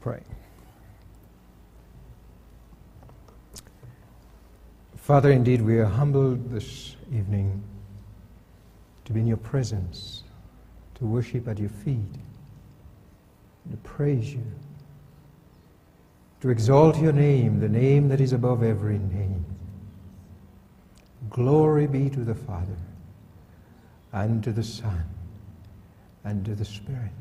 pray. Father, indeed, we are humbled this evening to be in your presence, to worship at your feet, to praise you, to exalt your name, the name that is above every name. Glory be to the Father, and to the Son, and to the Spirit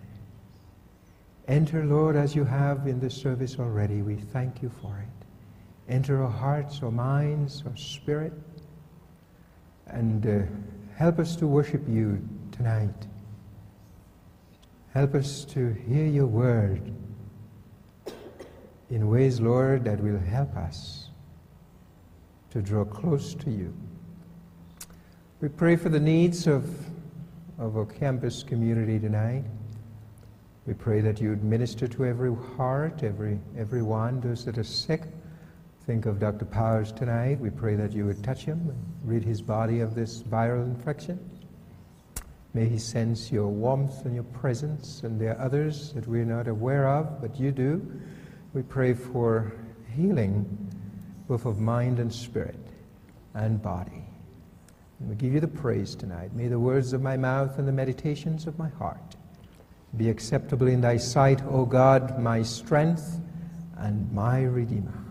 Enter, Lord, as you have in this service already. We thank you for it. Enter our hearts, our minds, our spirit, and uh, help us to worship you tonight. Help us to hear your word in ways, Lord, that will help us to draw close to you. We pray for the needs of, of our campus community tonight. We pray that you minister to every heart, every everyone, those that are sick. Think of Dr. Powers tonight. We pray that you would touch him and rid his body of this viral infection. May he sense your warmth and your presence, and there are others that we're not aware of, but you do. We pray for healing, both of mind and spirit and body. And we give you the praise tonight. May the words of my mouth and the meditations of my heart be acceptable in thy sight, O God, my strength and my Redeemer.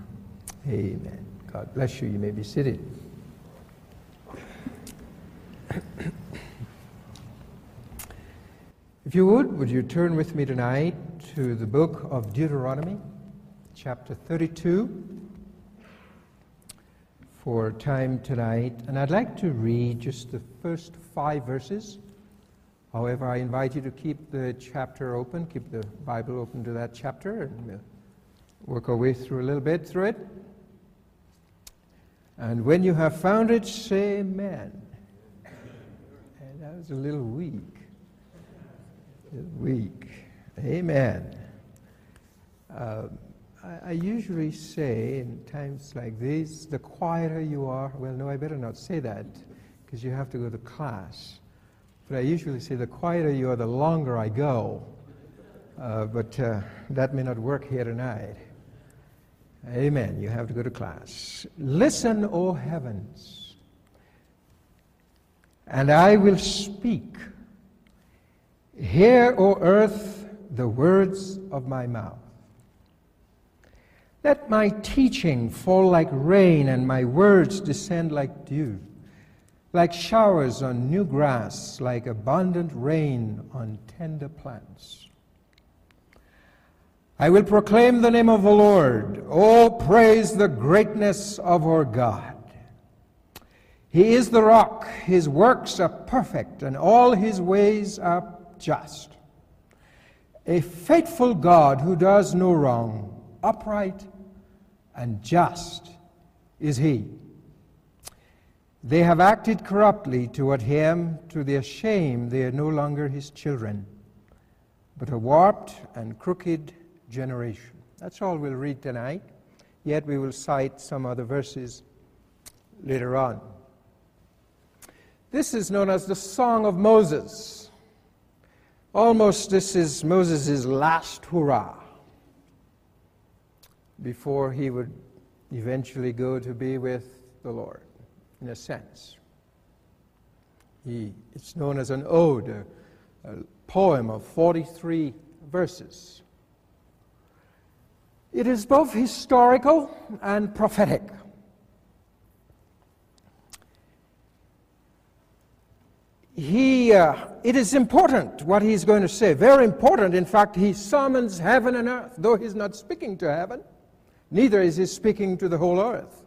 Amen. God bless you. You may be seated. If you would, would you turn with me tonight to the book of Deuteronomy, chapter 32, for time tonight. And I'd like to read just the first five verses However, I invite you to keep the chapter open, keep the Bible open to that chapter, and we'll work our way through a little bit through it. And when you have found it, say amen. And that was a little weak. A little weak. Amen. Uh, I, I usually say in times like these, the quieter you are, well, no, I better not say that because you have to go to class. But I usually say the quieter you are, the longer I go. Uh, but uh, that may not work here tonight. Amen. You have to go to class. Listen, O heavens, and I will speak. Hear, O earth, the words of my mouth. Let my teaching fall like rain and my words descend like dew like showers on new grass, like abundant rain on tender plants. I will proclaim the name of the Lord. Oh, praise the greatness of our God. He is the rock. His works are perfect, and all his ways are just. A faithful God who does no wrong, upright and just is he. They have acted corruptly toward him. To their shame, they are no longer his children, but a warped and crooked generation. That's all we'll read tonight. Yet we will cite some other verses later on. This is known as the Song of Moses. Almost this is Moses' last hurrah before he would eventually go to be with the Lord in a sense. He, it's known as an ode, a, a poem of 43 verses. It is both historical and prophetic. He, uh, it is important what he's going to say, very important. In fact, he summons heaven and earth, though he's not speaking to heaven, neither is he speaking to the whole earth.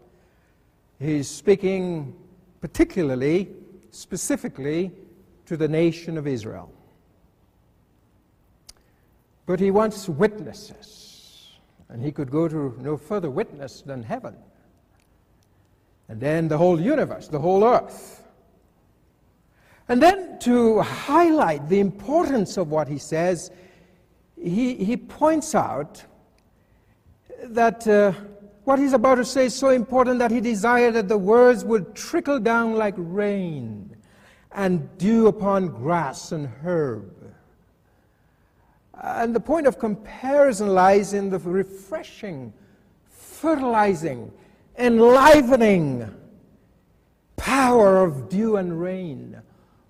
He's speaking particularly, specifically, to the nation of Israel. But he wants witnesses, and he could go to no further witness than heaven. And then the whole universe, the whole earth. And then to highlight the importance of what he says, he, he points out that. Uh, what he's about to say is so important that he desired that the words would trickle down like rain and dew upon grass and herb. And the point of comparison lies in the refreshing, fertilizing, enlivening power of dew and rain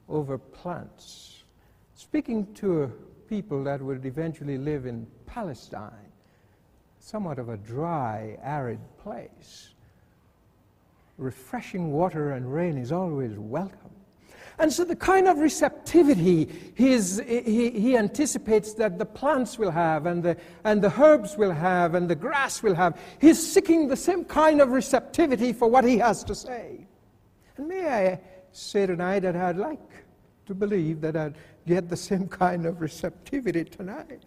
over plants. Speaking to people that would eventually live in Palestine, somewhat of a dry, arid place, refreshing water and rain is always welcome. And so, the kind of receptivity he, he, he, anticipates that the plants will have, and the, and the herbs will have, and the grass will have, he's seeking the same kind of receptivity for what he has to say. And may I say tonight that I'd like to believe that I'd get the same kind of receptivity tonight.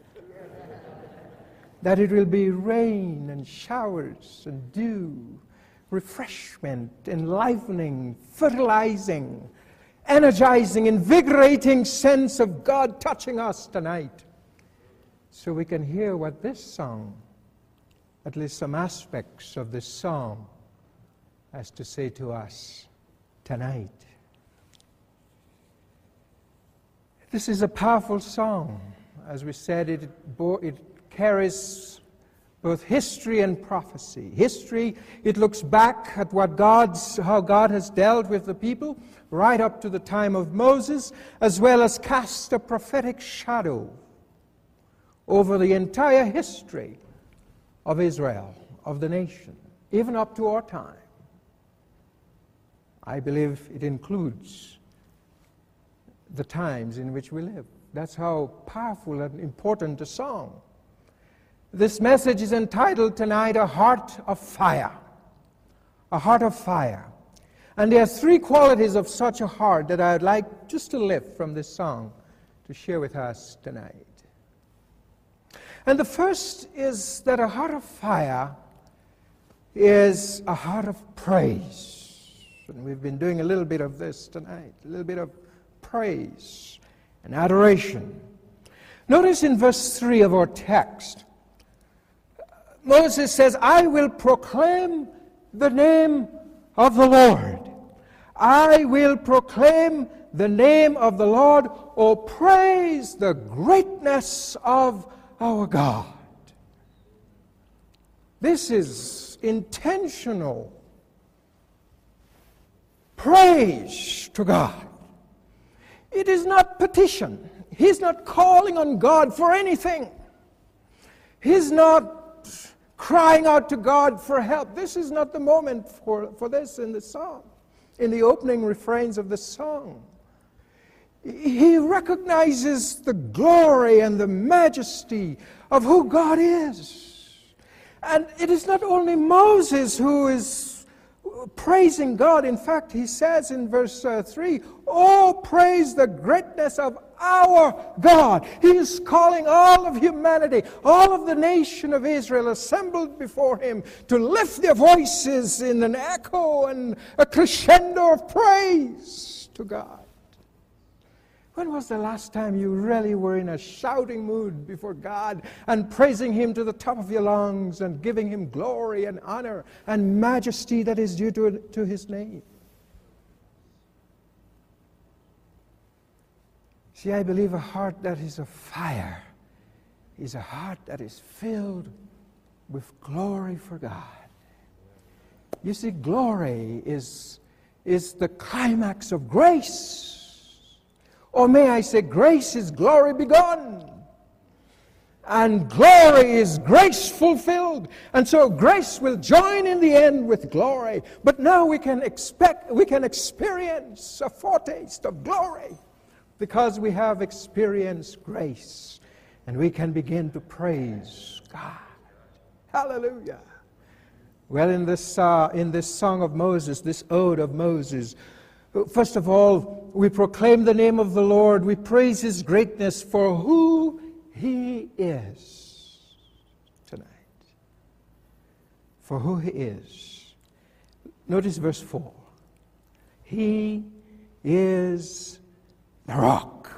That it will be rain and showers and dew, refreshment, enlivening, fertilizing, energizing, invigorating sense of God touching us tonight. So we can hear what this song, at least some aspects of this song, has to say to us tonight. This is a powerful song. As we said, it, bore, it carries both history and prophecy. History, it looks back at what God's, how God has dealt with the people right up to the time of Moses, as well as cast a prophetic shadow over the entire history of Israel, of the nation, even up to our time. I believe it includes the times in which we live. That's how powerful and important the song. This message is entitled tonight, A Heart of Fire. A Heart of Fire. And there are three qualities of such a heart that I'd like just to lift from this song to share with us tonight. And the first is that a heart of fire is a heart of praise. And we've been doing a little bit of this tonight, a little bit of praise and adoration. Notice in verse 3 of our text, Moses says, I will proclaim the name of the Lord. I will proclaim the name of the Lord. or praise the greatness of our God. This is intentional praise to God. It is not petition. He's not calling on God for anything. He's not crying out to God for help. This is not the moment for, for this in the song, in the opening refrains of the song. He recognizes the glory and the majesty of who God is. And it is not only Moses who is praising God. In fact, he says in verse uh, 3, Oh, praise the greatness of our God. He is calling all of humanity, all of the nation of Israel assembled before him to lift their voices in an echo and a crescendo of praise to God. When was the last time you really were in a shouting mood before God and praising Him to the top of your lungs and giving Him glory and honor and majesty that is due to, to His name? See, I believe a heart that is a fire is a heart that is filled with glory for God. You see, glory is, is the climax of grace. Or may I say, grace is glory begun. And glory is grace fulfilled. And so grace will join in the end with glory. But now we can expect, we can experience a foretaste of glory because we have experienced grace. And we can begin to praise God. Hallelujah. Well, in this, uh, in this song of Moses, this ode of Moses, First of all, we proclaim the name of the Lord. We praise his greatness for who he is tonight. For who he is. Notice verse 4. He is the rock.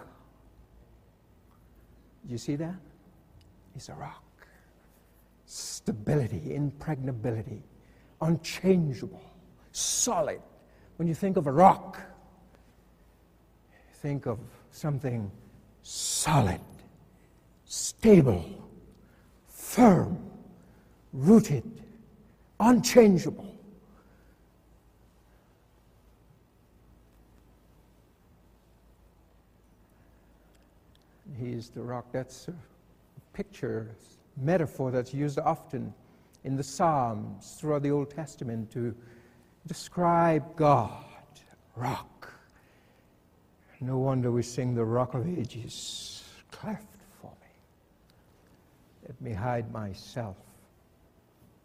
You see that? He's a rock. Stability, impregnability, unchangeable, solid when you think of a rock, think of something solid, stable, firm, rooted, unchangeable. He is the rock. That's a picture, metaphor that's used often in the Psalms throughout the Old Testament to describe God, rock. No wonder we sing the rock of ages, cleft for me. Let me hide myself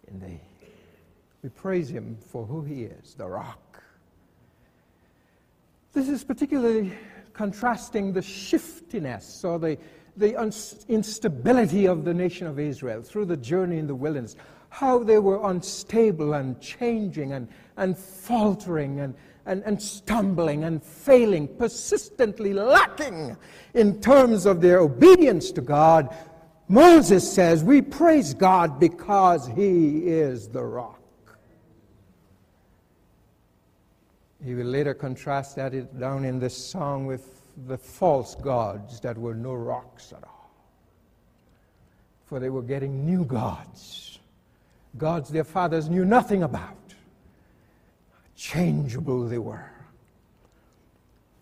in thee. We praise him for who he is, the rock. This is particularly contrasting the shiftiness or the, the instability of the nation of Israel through the journey in the wilderness, how they were unstable and changing and, and faltering and, and, and stumbling and failing, persistently lacking in terms of their obedience to God. Moses says, We praise God because He is the rock. He will later contrast that it down in this song with the false gods that were no rocks at all. For they were getting new gods, gods their fathers knew nothing about. Changeable they were.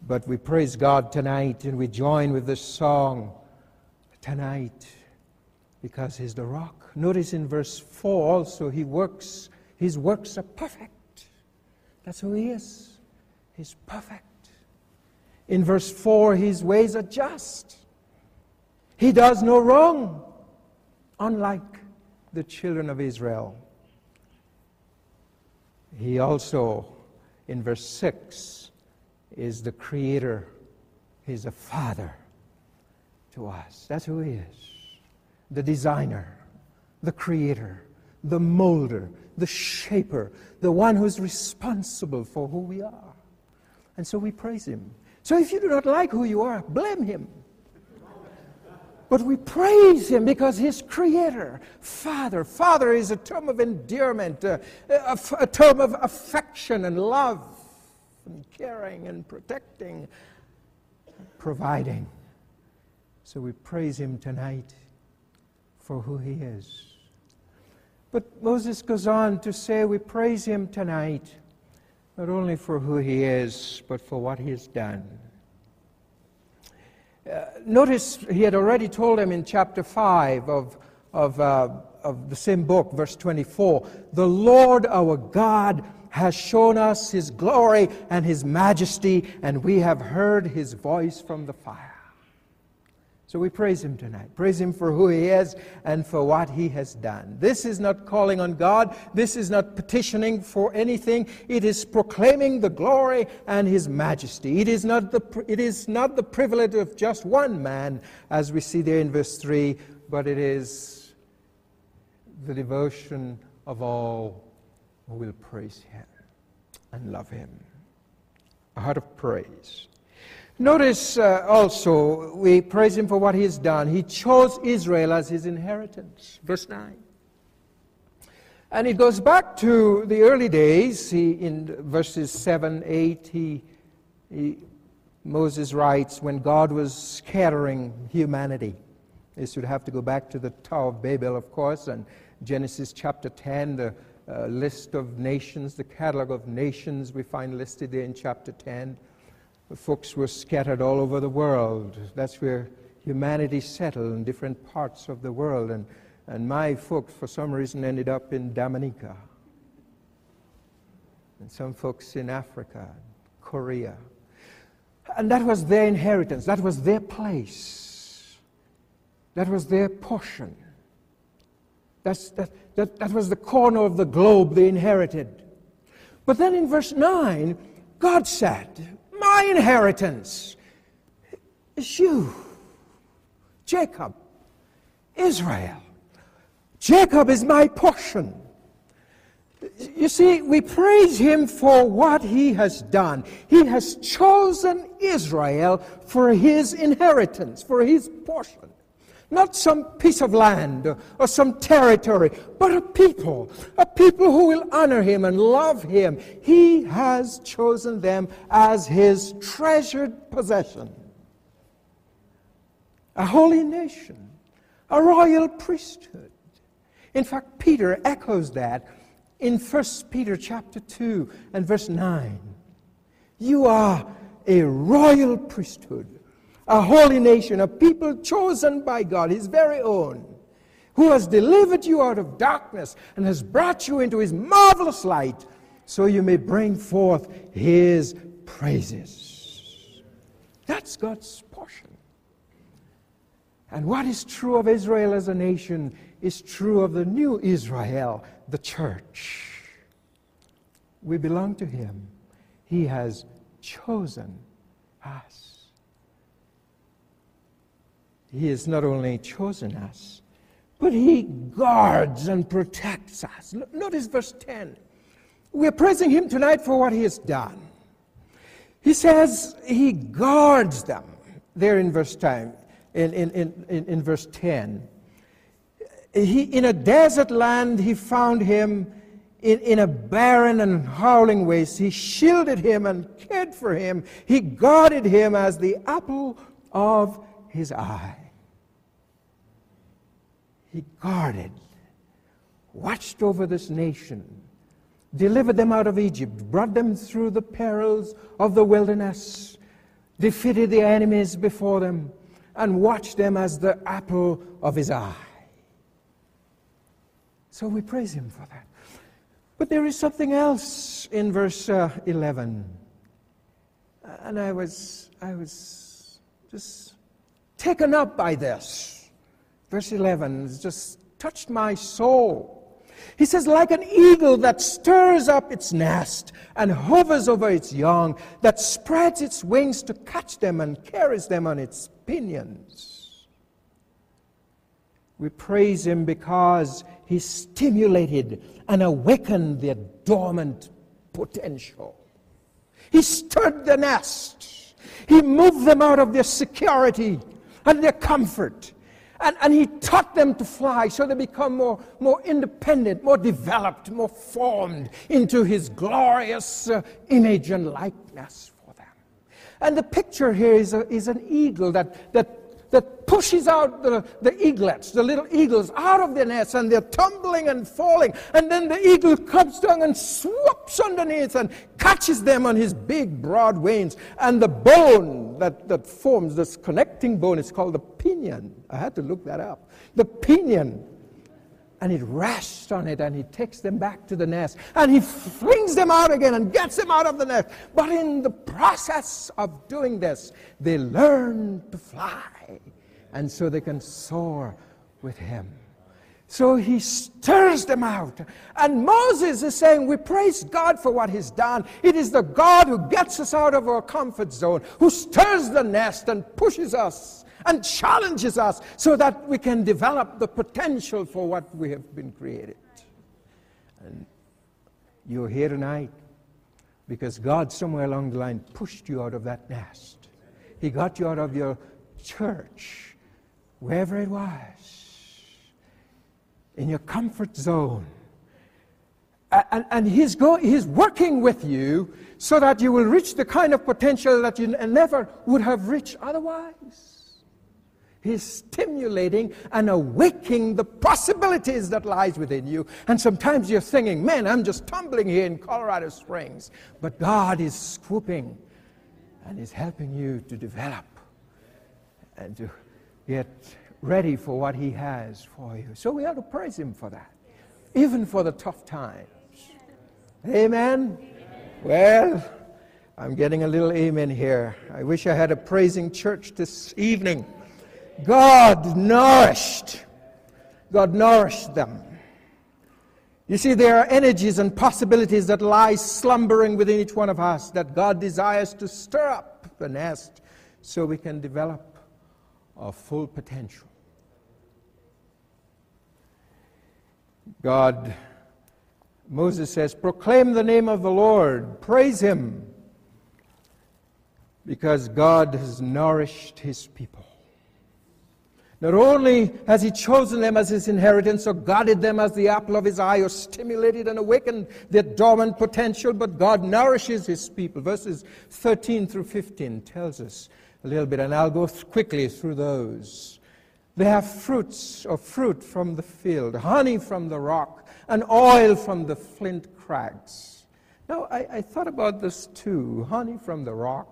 But we praise God tonight and we join with this song tonight because He's the rock. Notice in verse 4 also, He works, His works are perfect. That's who He is. He's perfect. In verse 4, His ways are just. He does no wrong, unlike the children of Israel. He also, in verse 6, is the creator. He's a father to us. That's who He is the designer, the creator, the molder, the shaper, the one who's responsible for who we are. And so we praise him. So if you do not like who you are, blame him. But we praise him because he's creator, father. Father is a term of endearment, uh, a, a term of affection and love, and caring and protecting, providing. So we praise him tonight for who he is. But Moses goes on to say, We praise him tonight not only for who he is, but for what he has done. Uh, notice he had already told him in chapter 5 of, of, uh, of the same book, verse 24 The Lord our God has shown us his glory and his majesty, and we have heard his voice from the fire. So we praise him tonight. Praise him for who he is and for what he has done. This is not calling on God. This is not petitioning for anything. It is proclaiming the glory and his majesty. It is not the, it is not the privilege of just one man, as we see there in verse 3, but it is the devotion of all who will praise him and love him. A heart of praise. Notice uh, also, we praise him for what he has done. He chose Israel as his inheritance. Verse 9. And it goes back to the early days. He, in verses 7, 8, he, he, Moses writes, when God was scattering humanity. This would have to go back to the Tower of Babel, of course, and Genesis chapter 10, the uh, list of nations, the catalog of nations we find listed there in chapter 10 folks were scattered all over the world. That's where humanity settled in different parts of the world. And, and my folks, for some reason, ended up in Dominica. And some folks in Africa, Korea. And that was their inheritance. That was their place. That was their portion. That's, that, that, that was the corner of the globe they inherited. But then in verse 9, God said, my inheritance is you, Jacob, Israel. Jacob is my portion. You see, we praise him for what he has done. He has chosen Israel for his inheritance, for his portion. Not some piece of land or some territory, but a people, a people who will honor him and love him. He has chosen them as his treasured possession. A holy nation, a royal priesthood. In fact, Peter echoes that in 1 Peter chapter 2 and verse 9. You are a royal priesthood, a holy nation, a people chosen by God, his very own, who has delivered you out of darkness and has brought you into his marvelous light, so you may bring forth his praises. That's God's portion. And what is true of Israel as a nation is true of the new Israel, the church. We belong to Him. He has chosen us. He has not only chosen us, but He guards and protects us. Notice verse 10. We're praising Him tonight for what He has done. He says He guards them there in verse 10. In, in, in, in, verse 10 he, in a desert land, he found him. In, in a barren and howling waste, he shielded him and cared for him. He guarded him as the apple of his eye. He guarded, watched over this nation, delivered them out of Egypt, brought them through the perils of the wilderness, defeated the enemies before them, and watched them as the apple of his eye. So we praise him for that. But there is something else in verse uh, 11. And I was, I was just taken up by this. Verse 11 just touched my soul. He says, like an eagle that stirs up its nest and hovers over its young, that spreads its wings to catch them and carries them on its pinions. We praise him because he stimulated and awakened their dormant potential. He stirred the nest. He moved them out of their security and their comfort. And, and he taught them to fly so they become more, more independent, more developed, more formed into his glorious uh, image and likeness for them. And the picture here is, a, is an eagle that, that that pushes out the, the eaglets, the little eagles, out of their nest, and they're tumbling and falling. And then the eagle comes down and swoops underneath and catches them on his big, broad wings. And the bone that, that forms this connecting bone is called the pinion. I had to look that up. The pinion and it rests on it and he takes them back to the nest and he flings them out again and gets them out of the nest. But in the process of doing this, they learn to fly and so they can soar with him. So he stirs them out. And Moses is saying, We praise God for what he's done. It is the God who gets us out of our comfort zone, who stirs the nest and pushes us and challenges us so that we can develop the potential for what we have been created. And you're here tonight because God, somewhere along the line, pushed you out of that nest. He got you out of your church, wherever it was, in your comfort zone. And, and he's, go, he's working with you so that you will reach the kind of potential that you never would have reached otherwise. He's stimulating and awakening the possibilities that lies within you. And sometimes you're thinking, man, I'm just tumbling here in Colorado Springs. But God is swooping and is helping you to develop and to get ready for what He has for you. So we ought to praise Him for that, even for the tough times. Amen? Well, I'm getting a little amen here. I wish I had a praising church this evening. God nourished. God nourished them. You see, there are energies and possibilities that lie slumbering within each one of us that God desires to stir up the nest so we can develop our full potential. God, Moses says, proclaim the name of the Lord, praise him, because God has nourished his people. Not only has he chosen them as his inheritance or guarded them as the apple of his eye or stimulated and awakened their dormant potential, but God nourishes his people. Verses 13 through 15 tells us a little bit, and I'll go quickly through those. They have fruits or fruit from the field, honey from the rock, and oil from the flint crags. Now, I, I thought about this too honey from the rock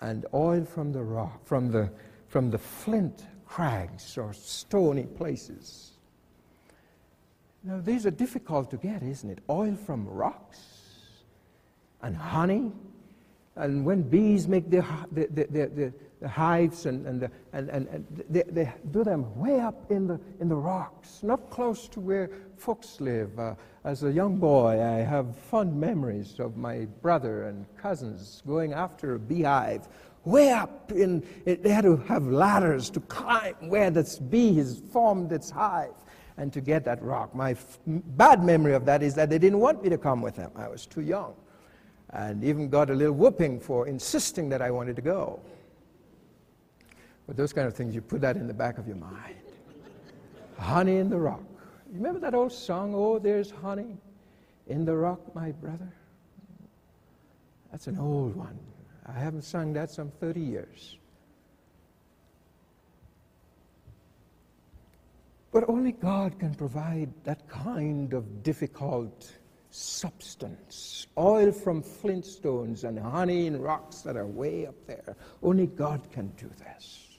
and oil from the rock, from the, from the flint crags or stony places. Now, these are difficult to get, isn't it? Oil from rocks and honey. And when bees make their, their, their, their, the hives and, and, the, and, and, and they, they, do them way up in the, in the rocks, not close to where folks live. Uh, as a young boy, I have fond memories of my brother and cousins going after a beehive way up in, they had to have ladders to climb where this bee has formed its hive and to get that rock. My f- bad memory of that is that they didn't want me to come with them. I was too young and even got a little whooping for insisting that I wanted to go. But those kind of things, you put that in the back of your mind. honey in the rock. You remember that old song, Oh, there's honey in the rock, my brother? That's an old one. I haven't sung that some 30 years. But only God can provide that kind of difficult substance. Oil from flintstones and honey in rocks that are way up there. Only God can do this.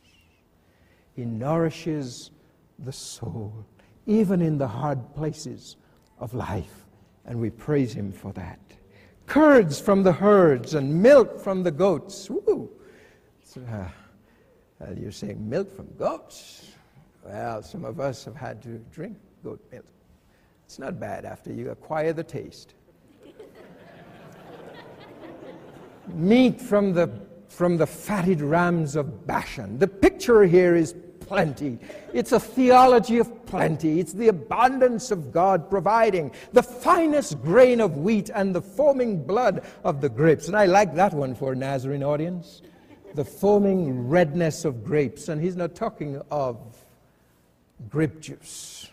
He nourishes the soul, even in the hard places of life. And we praise Him for that curds from the herds and milk from the goats. Woo! Uh, uh, you're saying milk from goats? Well, some of us have had to drink goat milk. It's not bad after you acquire the taste. Meat from the, from the fatted rams of Bashan. The picture here is plenty. It's a theology of plenty. It's the abundance of God providing the finest grain of wheat and the foaming blood of the grapes. And I like that one for a Nazarene audience. The foaming redness of grapes. And he's not talking of grape juice.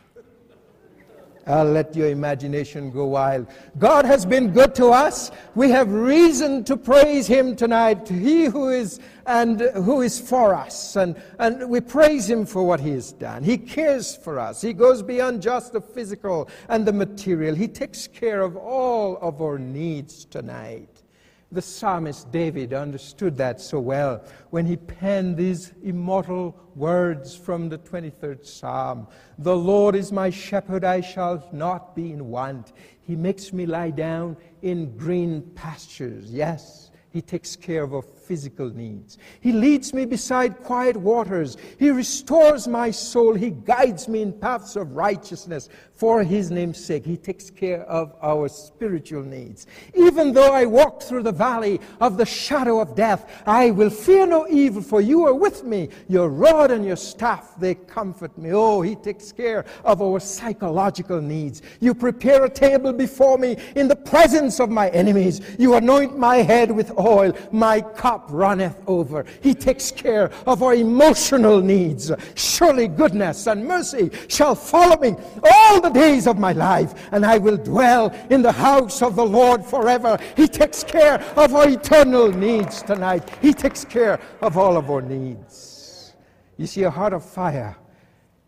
I'll let your imagination go wild. God has been good to us. We have reason to praise Him tonight. He who is and who is for us. And, and we praise Him for what He has done. He cares for us. He goes beyond just the physical and the material. He takes care of all of our needs tonight. The psalmist David understood that so well when he penned these immortal words from the 23rd Psalm The Lord is my shepherd, I shall not be in want. He makes me lie down in green pastures. Yes, he takes care of physical needs. He leads me beside quiet waters. He restores my soul. He guides me in paths of righteousness for his name's sake. He takes care of our spiritual needs. Even though I walk through the valley of the shadow of death, I will fear no evil, for you are with me. Your rod and your staff, they comfort me. Oh, he takes care of our psychological needs. You prepare a table before me in the presence of my enemies. You anoint my head with oil. My cup cup runneth over. He takes care of our emotional needs. Surely goodness and mercy shall follow me all the days of my life, and I will dwell in the house of the Lord forever. He takes care of our eternal needs tonight. He takes care of all of our needs. You see, a heart of fire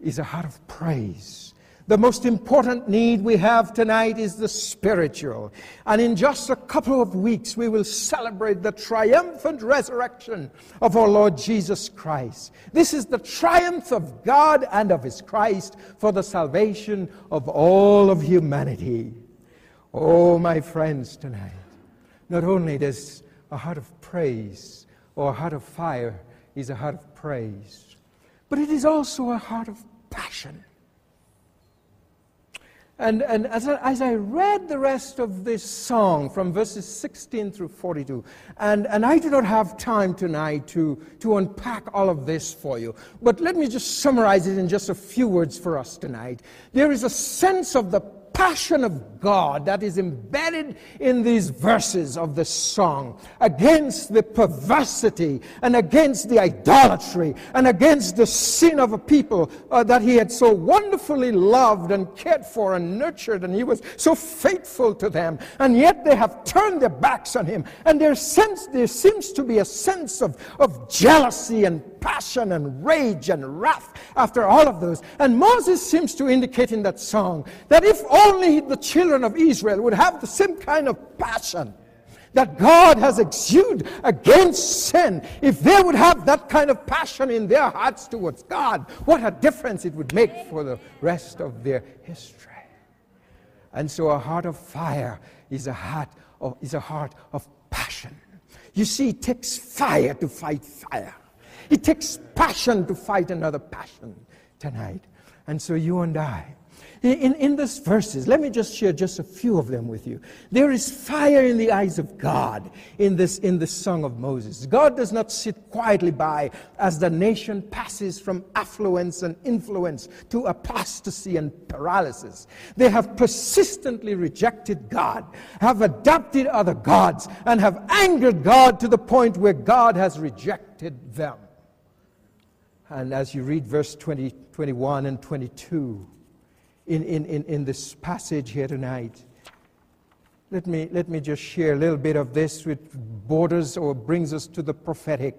is a heart of praise. The most important need we have tonight is the spiritual. And in just a couple of weeks, we will celebrate the triumphant resurrection of our Lord Jesus Christ. This is the triumph of God and of His Christ for the salvation of all of humanity. Oh, my friends, tonight, not only does a heart of praise or a heart of fire is a heart of praise, but it is also a heart of passion. And, and as, I, as I read the rest of this song from verses 16 through 42, and, and I do not have time tonight to, to unpack all of this for you, but let me just summarize it in just a few words for us tonight. There is a sense of the passion of God that is embedded in these verses of the song against the perversity and against the idolatry and against the sin of a people uh, that he had so wonderfully loved and cared for and nurtured, and he was so faithful to them. And yet they have turned their backs on him, and there, sense, there seems to be a sense of, of jealousy and passion and rage and wrath after all of those. And Moses seems to indicate in that song that if only the children of Israel would have the same kind of passion that God has exuded against sin, if they would have that kind of passion in their hearts towards God, what a difference it would make for the rest of their history. And so a heart of fire is a heart of, is a heart of passion. You see, it takes fire to fight fire. It takes passion to fight another passion tonight. And so you and I, in, in these verses, let me just share just a few of them with you. There is fire in the eyes of God in this, in the song of Moses. God does not sit quietly by as the nation passes from affluence and influence to apostasy and paralysis. They have persistently rejected God, have adopted other gods, and have angered God to the point where God has rejected them. And as you read verse 20, 21 and 22, in, in, in, in this passage here tonight. Let me, let me just share a little bit of this, which borders or brings us to the prophetic.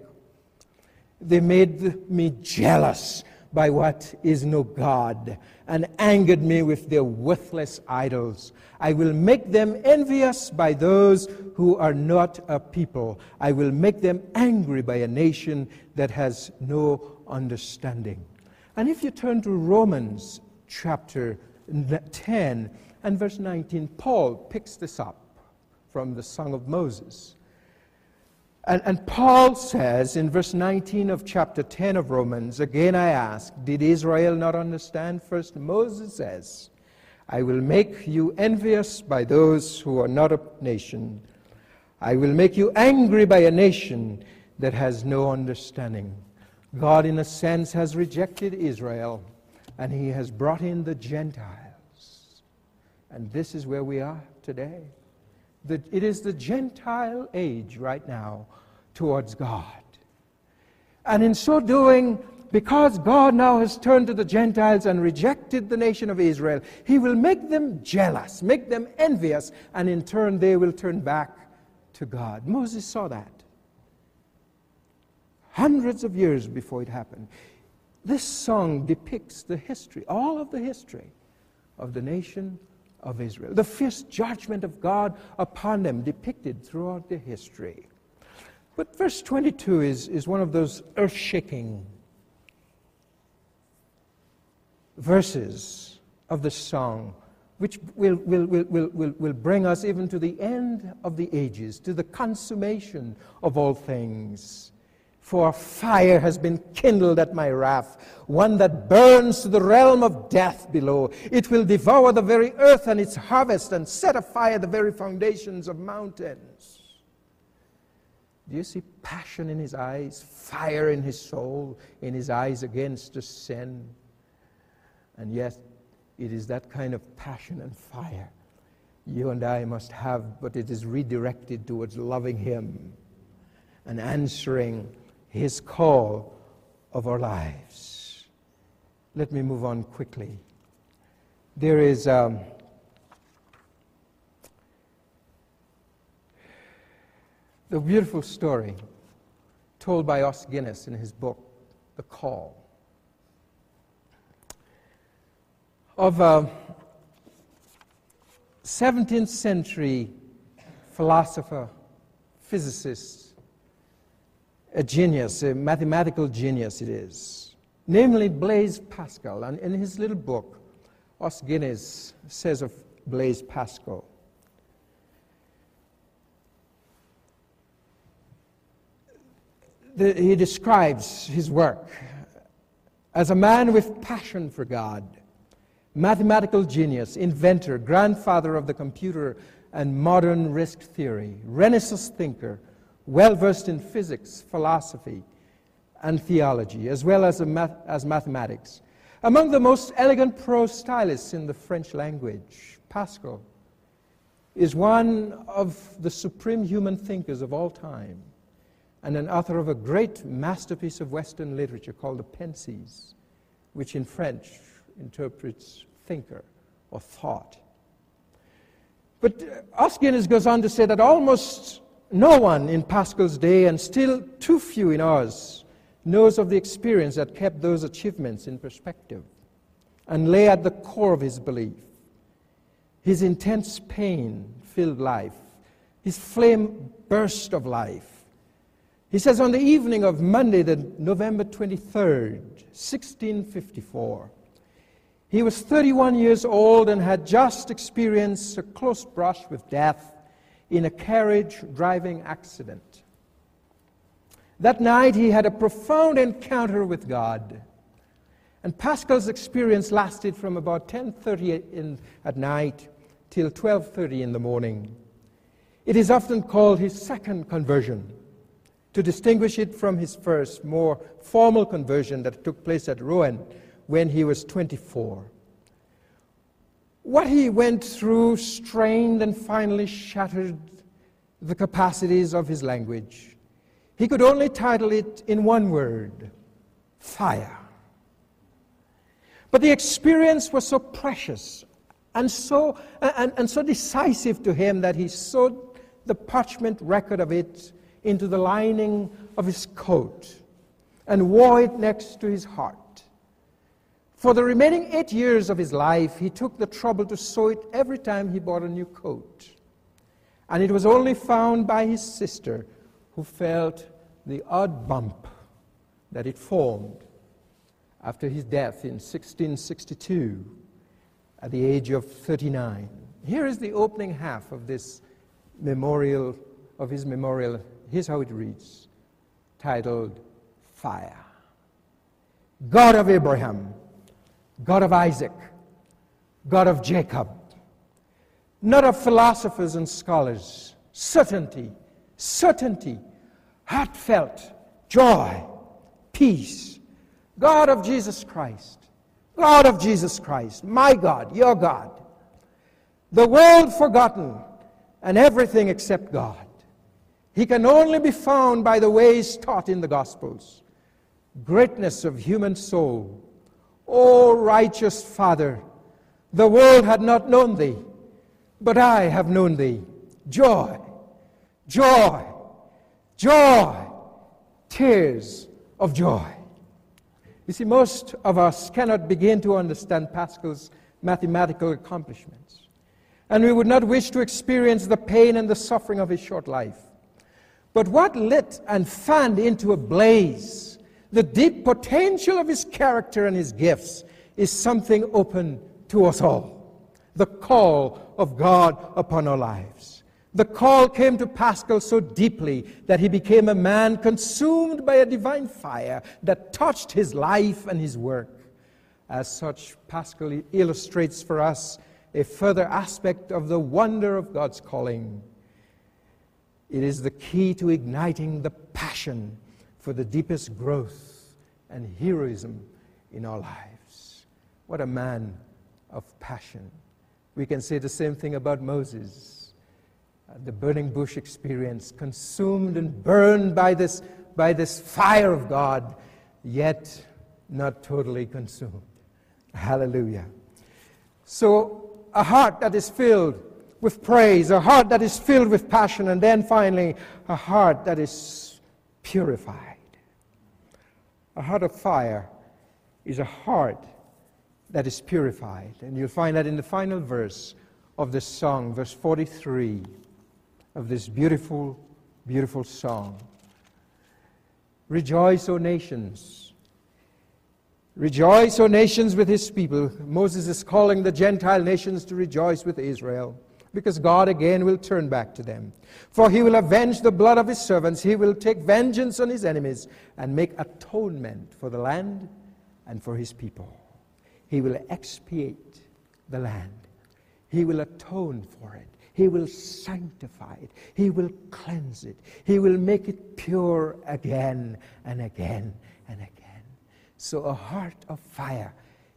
They made me jealous by what is no God and angered me with their worthless idols. I will make them envious by those who are not a people. I will make them angry by a nation that has no understanding. And if you turn to Romans chapter 10 and verse 19, Paul picks this up from the Song of Moses. And, and, Paul says in verse 19 of chapter 10 of Romans, again I ask, did Israel not understand? First, Moses says, I will make you envious by those who are not a nation. I will make you angry by a nation that has no understanding. God, in a sense, has rejected Israel and he has brought in the Gentiles. And this is where we are today. The, it is the Gentile age right now towards God. And in so doing, because God now has turned to the Gentiles and rejected the nation of Israel, He will make them jealous, make them envious, and in turn they will turn back to God. Moses saw that hundreds of years before it happened. This song depicts the history, all of the history of the nation of Israel. The fierce judgment of God upon them depicted throughout the history. But verse 22 is, is one of those earth shaking verses of the song, which will, will, will, will, will bring us even to the end of the ages, to the consummation of all things. For fire has been kindled at my wrath, one that burns to the realm of death below. It will devour the very earth and its harvest and set afire the very foundations of mountains. Do you see passion in his eyes, fire in his soul, in his eyes against the sin? And yet, it is that kind of passion and fire you and I must have, but it is redirected towards loving him and answering his call of our lives. Let me move on quickly. There is um, the beautiful story told by Os Guinness in his book, The Call, of a 17th century philosopher, physicist, a genius, a mathematical genius it is, namely Blaise Pascal. And in his little book, Os Guinness says of Blaise Pascal, he describes his work as a man with passion for God, mathematical genius, inventor, grandfather of the computer and modern risk theory, Renaissance thinker, well versed in physics, philosophy, and theology, as well as, math- as mathematics. Among the most elegant prose stylists in the French language, Pascal is one of the supreme human thinkers of all time and an author of a great masterpiece of Western literature called the Pensées, which in French interprets thinker or thought. But uh, Os goes on to say that almost no one in Pascal's day, and still too few in ours knows of the experience that kept those achievements in perspective and lay at the core of his belief. His intense pain filled life, his flame burst of life. He says on the evening of Monday, the November 23rd, 1654, he was 31 years old and had just experienced a close brush with death in a carriage driving accident. That night, he had a profound encounter with God. And Pascal's experience lasted from about 10:30 at night till 12:30 in the morning. It is often called his second conversion to distinguish it from his first, more formal conversion that took place at Rouen when he was 24. What he went through strained and finally shattered the capacities of his language. He could only title it in one word fire. But the experience was so precious and so, and, and so decisive to him that he sewed the parchment record of it into the lining of his coat and wore it next to his heart. For the remaining eight years of his life, he took the trouble to sew it every time he bought a new coat. And it was only found by his sister who felt the odd bump that it formed after his death in 1662 at the age of 39. Here is the opening half of this memorial, of his memorial. Here's how it reads titled Fire. God of Abraham, God of Isaac, God of Jacob, not of philosophers and scholars, certainty, certainty, heartfelt joy, peace, God of Jesus Christ, God of Jesus Christ, my God, your God, the world forgotten and everything except God. He can only be found by the ways taught in the Gospels. Greatness of human soul. O righteous Father, the world had not known thee, but I have known thee. Joy, joy, joy, tears of joy. You see, most of us cannot begin to understand Pascal's mathematical accomplishments. And we would not wish to experience the pain and the suffering of his short life. But what lit and fanned into a blaze the deep potential of his character and his gifts is something open to us all the call of God upon our lives. The call came to Pascal so deeply that he became a man consumed by a divine fire that touched his life and his work. As such, Pascal illustrates for us a further aspect of the wonder of God's calling. It is the key to igniting the passion for the deepest growth and heroism in our lives. What a man of passion. We can say the same thing about Moses uh, the burning bush experience, consumed and burned by this, by this fire of God, yet not totally consumed. Hallelujah. So, a heart that is filled with praise, a heart that is filled with passion, and then finally, a heart that is purified. A heart of fire is a heart that is purified. And you'll find that in the final verse of this song, verse 43 of this beautiful, beautiful song. Rejoice, O nations. Rejoice, O nations, with his people. Moses is calling the Gentile nations to rejoice with Israel because God again will turn back to them. For he will avenge the blood of his servants, he will take vengeance on his enemies and make atonement for the land and for his people. He will expiate the land, he will atone for it. He will sanctify it. He will cleanse it. He will make it pure again and again and again. So, a heart of fire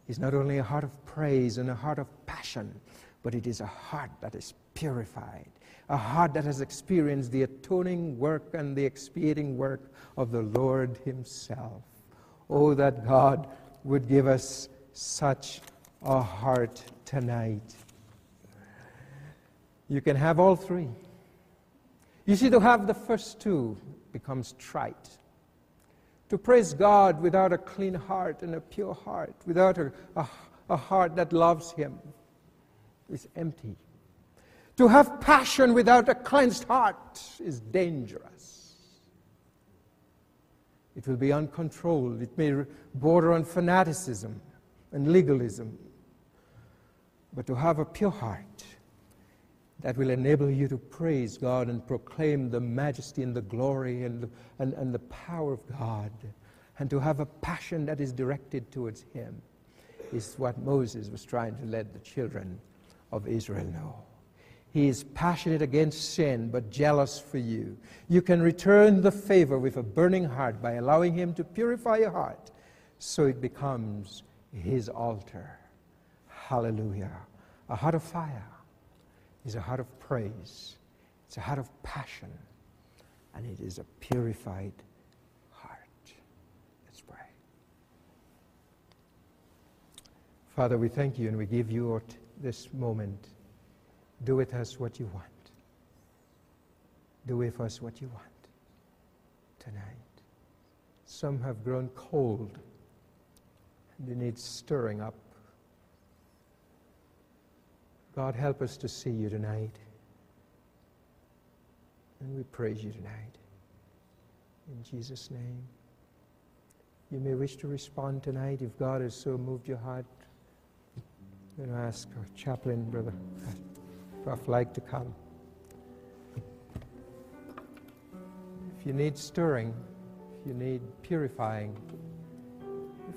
is not only a heart of praise and a heart of passion, but it is a heart that is purified, a heart that has experienced the atoning work and the expiating work of the Lord Himself. Oh, that God would give us such a heart tonight. You can have all three. You see, to have the first two becomes trite. To praise God without a clean heart and a pure heart, without a, a, a heart that loves Him, is empty. To have passion without a cleansed heart is dangerous. It will be uncontrolled. It may border on fanaticism and legalism. But to have a pure heart that will enable you to praise God and proclaim the majesty and the glory and the, and, and the power of God, and to have a passion that is directed towards Him, is what Moses was trying to let the children of Israel know. He is passionate against sin, but jealous for you. You can return the favor with a burning heart by allowing Him to purify your heart so it becomes His altar. Hallelujah. A heart of fire is a heart of praise, it's a heart of passion, and it is a purified heart. Let's pray. Father, we thank you and we give you this moment. Do with us what you want. Do with us what you want tonight. Some have grown cold and they need stirring up. God, help us to see you tonight. And we praise you tonight. In Jesus' name. You may wish to respond tonight if God has so moved your heart. Going to ask our chaplain, Brother if I'd Like, to come. If you need stirring, if you need purifying,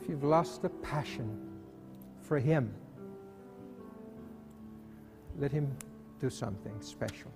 if you've lost the passion for Him, let Him do something special.